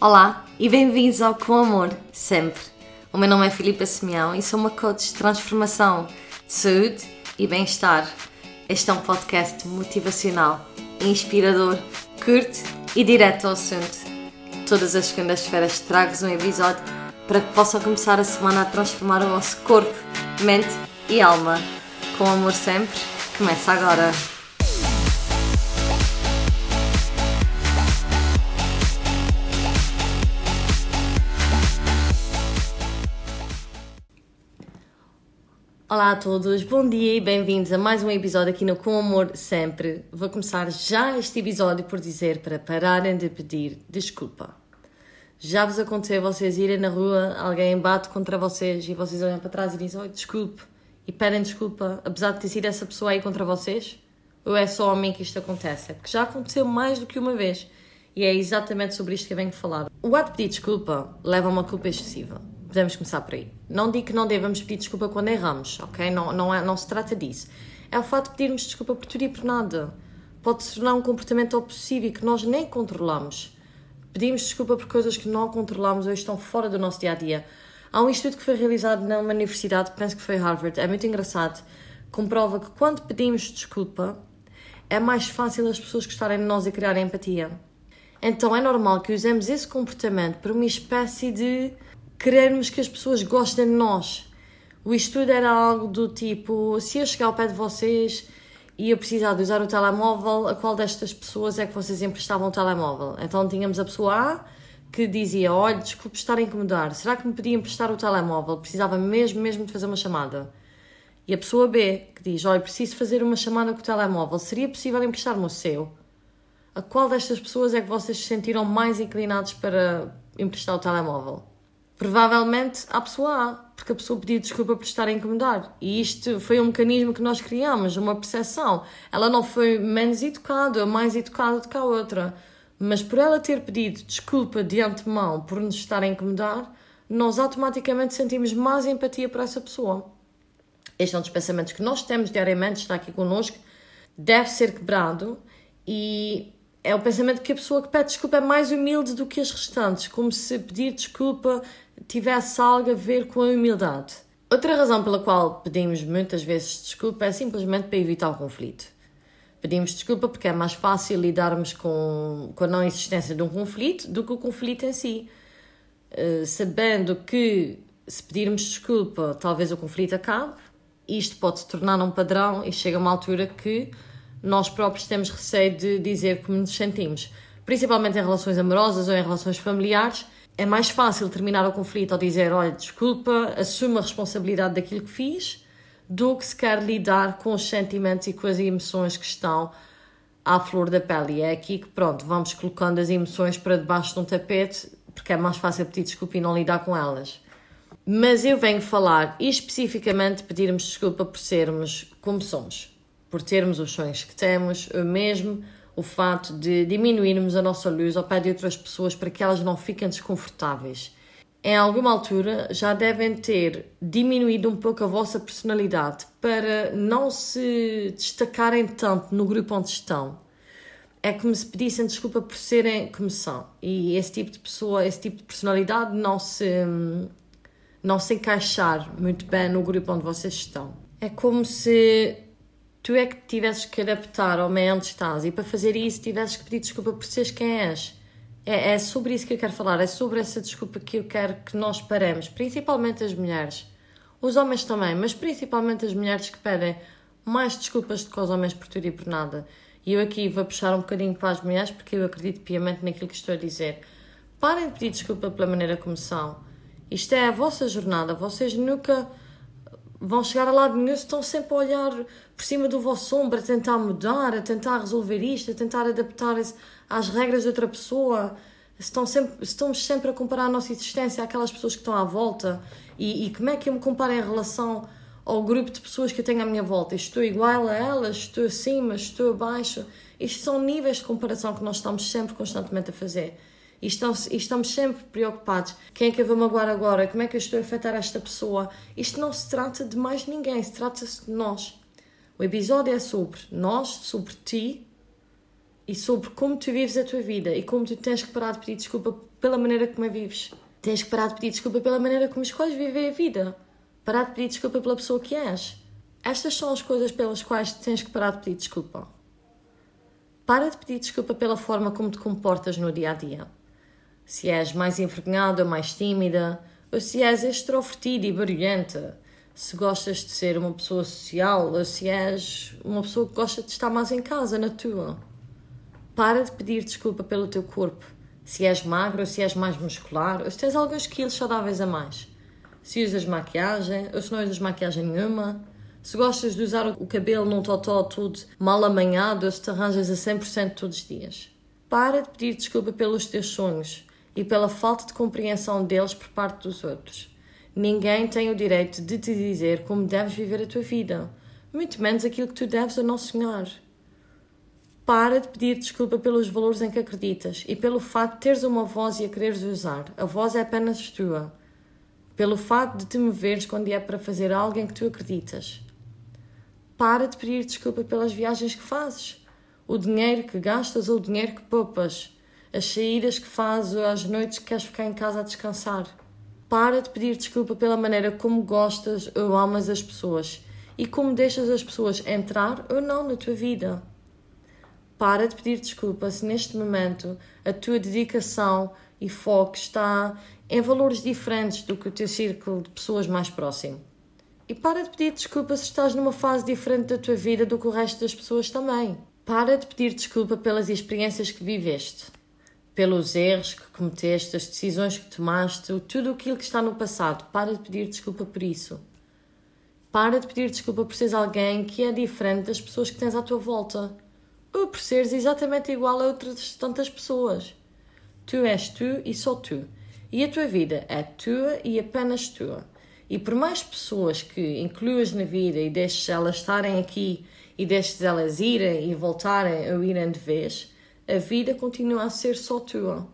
Olá e bem-vindos ao Com Amor, sempre. O meu nome é Filipe Semião e sou uma coach de transformação, de saúde e bem-estar. Este é um podcast motivacional, inspirador, curto e direto ao assunto. Todas as segundas-feiras trago-vos um episódio para que possam começar a semana a transformar o vosso corpo, mente e alma. Com amor sempre, começa agora. Olá a todos, bom dia e bem-vindos a mais um episódio aqui no Com Amor Sempre. Vou começar já este episódio por dizer para pararem de pedir desculpa. Já vos aconteceu vocês irem na rua, alguém bate contra vocês e vocês olham para trás e dizem: Oi, desculpe, e pedem desculpa, apesar de ter sido essa pessoa aí contra vocês? Ou é só a mim que isto acontece? É porque já aconteceu mais do que uma vez e é exatamente sobre isto que eu venho falar. O ato de pedir desculpa leva a uma culpa excessiva Podemos começar por aí. Não digo que não devemos pedir desculpa quando erramos, ok? Não, não, é, não se trata disso. É o fato de pedirmos desculpa por tudo e por nada. Pode se tornar um comportamento obsessivo e que nós nem controlamos. Pedimos desculpa por coisas que não controlamos ou estão fora do nosso dia a dia. Há um estudo que foi realizado numa universidade, penso que foi Harvard, é muito engraçado, comprova que quando pedimos desculpa é mais fácil as pessoas gostarem de nós e criarem empatia. Então é normal que usemos esse comportamento para uma espécie de querermos que as pessoas gostem de nós. O estudo era algo do tipo: se eu chegar ao pé de vocês e eu precisar de usar o telemóvel, a qual destas pessoas é que vocês emprestavam o telemóvel? Então tínhamos a pessoa A que dizia: Olha, desculpe estar a incomodar, será que me podia emprestar o telemóvel? Precisava mesmo, mesmo de fazer uma chamada. E a pessoa B que diz: Olha, preciso fazer uma chamada com o telemóvel, seria possível emprestar-me o seu? A qual destas pessoas é que vocês se sentiram mais inclinados para emprestar o telemóvel? Provavelmente à pessoa A, porque a pessoa pediu desculpa por estar a incomodar. E isto foi um mecanismo que nós criamos, uma percepção. Ela não foi menos educada mais educada do que a outra. Mas por ela ter pedido desculpa de antemão por nos estar a incomodar, nós automaticamente sentimos mais empatia por essa pessoa. Este é um dos pensamentos que nós temos diariamente, está aqui connosco, deve ser quebrado e é o pensamento que a pessoa que pede desculpa é mais humilde do que as restantes, como se pedir desculpa tivesse algo a ver com a humildade. Outra razão pela qual pedimos muitas vezes desculpa é simplesmente para evitar o conflito. Pedimos desculpa porque é mais fácil lidarmos com, com a não existência de um conflito do que o conflito em si. Uh, sabendo que se pedirmos desculpa, talvez o conflito acabe, isto pode se tornar um padrão e chega uma altura que nós próprios temos receio de dizer como nos sentimos, principalmente em relações amorosas ou em relações familiares é mais fácil terminar o conflito ao dizer: olha, desculpa, assumo a responsabilidade daquilo que fiz, do que se quer lidar com os sentimentos e com as emoções que estão à flor da pele. E é aqui que, pronto, vamos colocando as emoções para debaixo de um tapete, porque é mais fácil pedir desculpa e não lidar com elas. Mas eu venho falar especificamente pedirmos desculpa por sermos como somos, por termos os sonhos que temos, mesmo o fato de diminuirmos a nossa luz ao pé de outras pessoas para que elas não fiquem desconfortáveis. Em alguma altura já devem ter diminuído um pouco a vossa personalidade para não se destacarem tanto no grupo onde estão. É como se pedissem desculpa por serem como são. E esse tipo de pessoa, esse tipo de personalidade não se, não se encaixar muito bem no grupo onde vocês estão. É como se tu é que tivesses que adaptar ao meio onde estás e para fazer isso tivesses que pedir desculpa por seres quem és. É, é sobre isso que eu quero falar, é sobre essa desculpa que eu quero que nós paremos, principalmente as mulheres. Os homens também, mas principalmente as mulheres que pedem mais desculpas do que os homens por tudo e por nada. E eu aqui vou puxar um bocadinho para as mulheres porque eu acredito piamente naquilo que estou a dizer. Parem de pedir desculpa pela maneira como são. Isto é a vossa jornada. Vocês nunca vão chegar a lado nenhum estão sempre a olhar por cima do vosso ombro, a tentar mudar, a tentar resolver isto, a tentar adaptar-se às regras de outra pessoa. Estão sempre, estamos sempre a comparar a nossa existência àquelas pessoas que estão à volta. E, e como é que eu me comparo em relação ao grupo de pessoas que eu tenho à minha volta? Estou igual a elas? Estou acima? Estou abaixo? Isto são níveis de comparação que nós estamos sempre constantemente a fazer. E estamos, e estamos sempre preocupados. Quem é que eu vou magoar agora? Como é que eu estou a afetar esta pessoa? Isto não se trata de mais ninguém, se trata-se de nós. O episódio é sobre nós, sobre ti e sobre como tu vives a tua vida e como tu tens que parar de pedir desculpa pela maneira como a vives. Tens que parar de pedir desculpa pela maneira como escolhes viver a vida. Parar de pedir desculpa pela pessoa que és. Estas são as coisas pelas quais tens que parar de pedir desculpa. Para de pedir desculpa pela forma como te comportas no dia a dia. Se és mais envergonhada ou mais tímida, ou se és extrovertida e barulhenta, se gostas de ser uma pessoa social ou se és uma pessoa que gosta de estar mais em casa, na tua. Para de pedir desculpa pelo teu corpo, se és magro ou se és mais muscular, ou se tens alguns quilos saudáveis a mais. Se usas maquiagem ou se não usas maquiagem nenhuma. Se gostas de usar o cabelo num totó tudo mal amanhado ou se te arranjas a 100% todos os dias. Para de pedir desculpa pelos teus sonhos e pela falta de compreensão deles por parte dos outros. Ninguém tem o direito de te dizer como deves viver a tua vida, muito menos aquilo que tu deves ou não sonhar. Para de pedir desculpa pelos valores em que acreditas e pelo facto de teres uma voz e a quereres usar. A voz é apenas tua. Pelo facto de te moveres quando é para fazer algo em que tu acreditas. Para de pedir desculpa pelas viagens que fazes, o dinheiro que gastas ou o dinheiro que poupas, as saídas que fazes ou as noites que queres ficar em casa a descansar. Para de pedir desculpa pela maneira como gostas ou amas as pessoas e como deixas as pessoas entrar ou não na tua vida. Para de pedir desculpa se neste momento a tua dedicação e foco está em valores diferentes do que o teu círculo de pessoas mais próximo. E para de pedir desculpa se estás numa fase diferente da tua vida do que o resto das pessoas também. Para de pedir desculpa pelas experiências que viveste pelos erros que cometeste, as decisões que tomaste, tudo aquilo que está no passado. Para de pedir desculpa por isso. Para de pedir desculpa por seres alguém que é diferente das pessoas que tens à tua volta. Ou por seres exatamente igual a outras tantas pessoas. Tu és tu e só tu. E a tua vida é tua e apenas tua. E por mais pessoas que incluas na vida e deixes elas estarem aqui e deixes elas irem e voltarem ou irem de vez, a vida continua a ser só tua.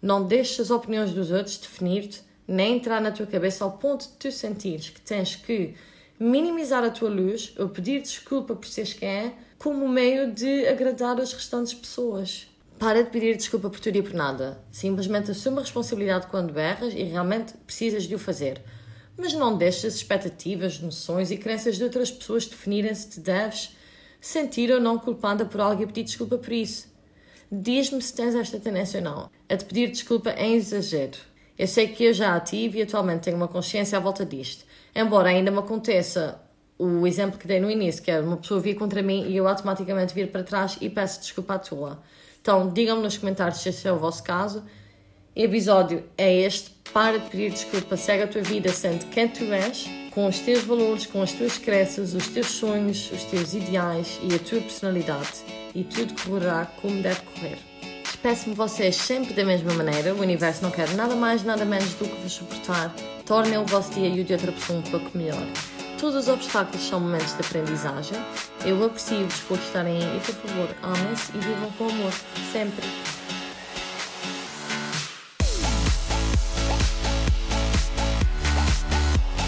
Não deixes as opiniões dos outros definir-te, nem entrar na tua cabeça ao ponto de tu sentires que tens que minimizar a tua luz ou pedir desculpa por seres quem é, como meio de agradar as restantes pessoas. Para de pedir desculpa por tudo e por nada. Simplesmente assume a responsabilidade quando erras e realmente precisas de o fazer. Mas não deixes as expectativas, noções e crenças de outras pessoas definirem se te deves sentir ou não culpada por algo e pedir desculpa por isso. Diz-me se tens esta tendência ou não. A te pedir desculpa em exagero. Eu sei que eu já a tive e atualmente tenho uma consciência à volta disto. Embora ainda me aconteça o exemplo que dei no início, que é uma pessoa vir contra mim e eu automaticamente vir para trás e peço desculpa à tua. Então, digam-me nos comentários se esse é o vosso caso. Episódio é este. Para de pedir desculpa, segue a tua vida sendo quem tu és, com os teus valores, com as tuas crenças, os teus sonhos, os teus ideais e a tua personalidade e tudo correrá como deve correr. Despeço-me vocês sempre da mesma maneira, o universo não quer nada mais, nada menos do que vos suportar. Tornem o vosso dia e o de outra pessoa um pouco melhor. Todos os obstáculos são momentos de aprendizagem. Eu aprecio-vos por estarem aí e, por favor, amem-se e vivam com amor, sempre.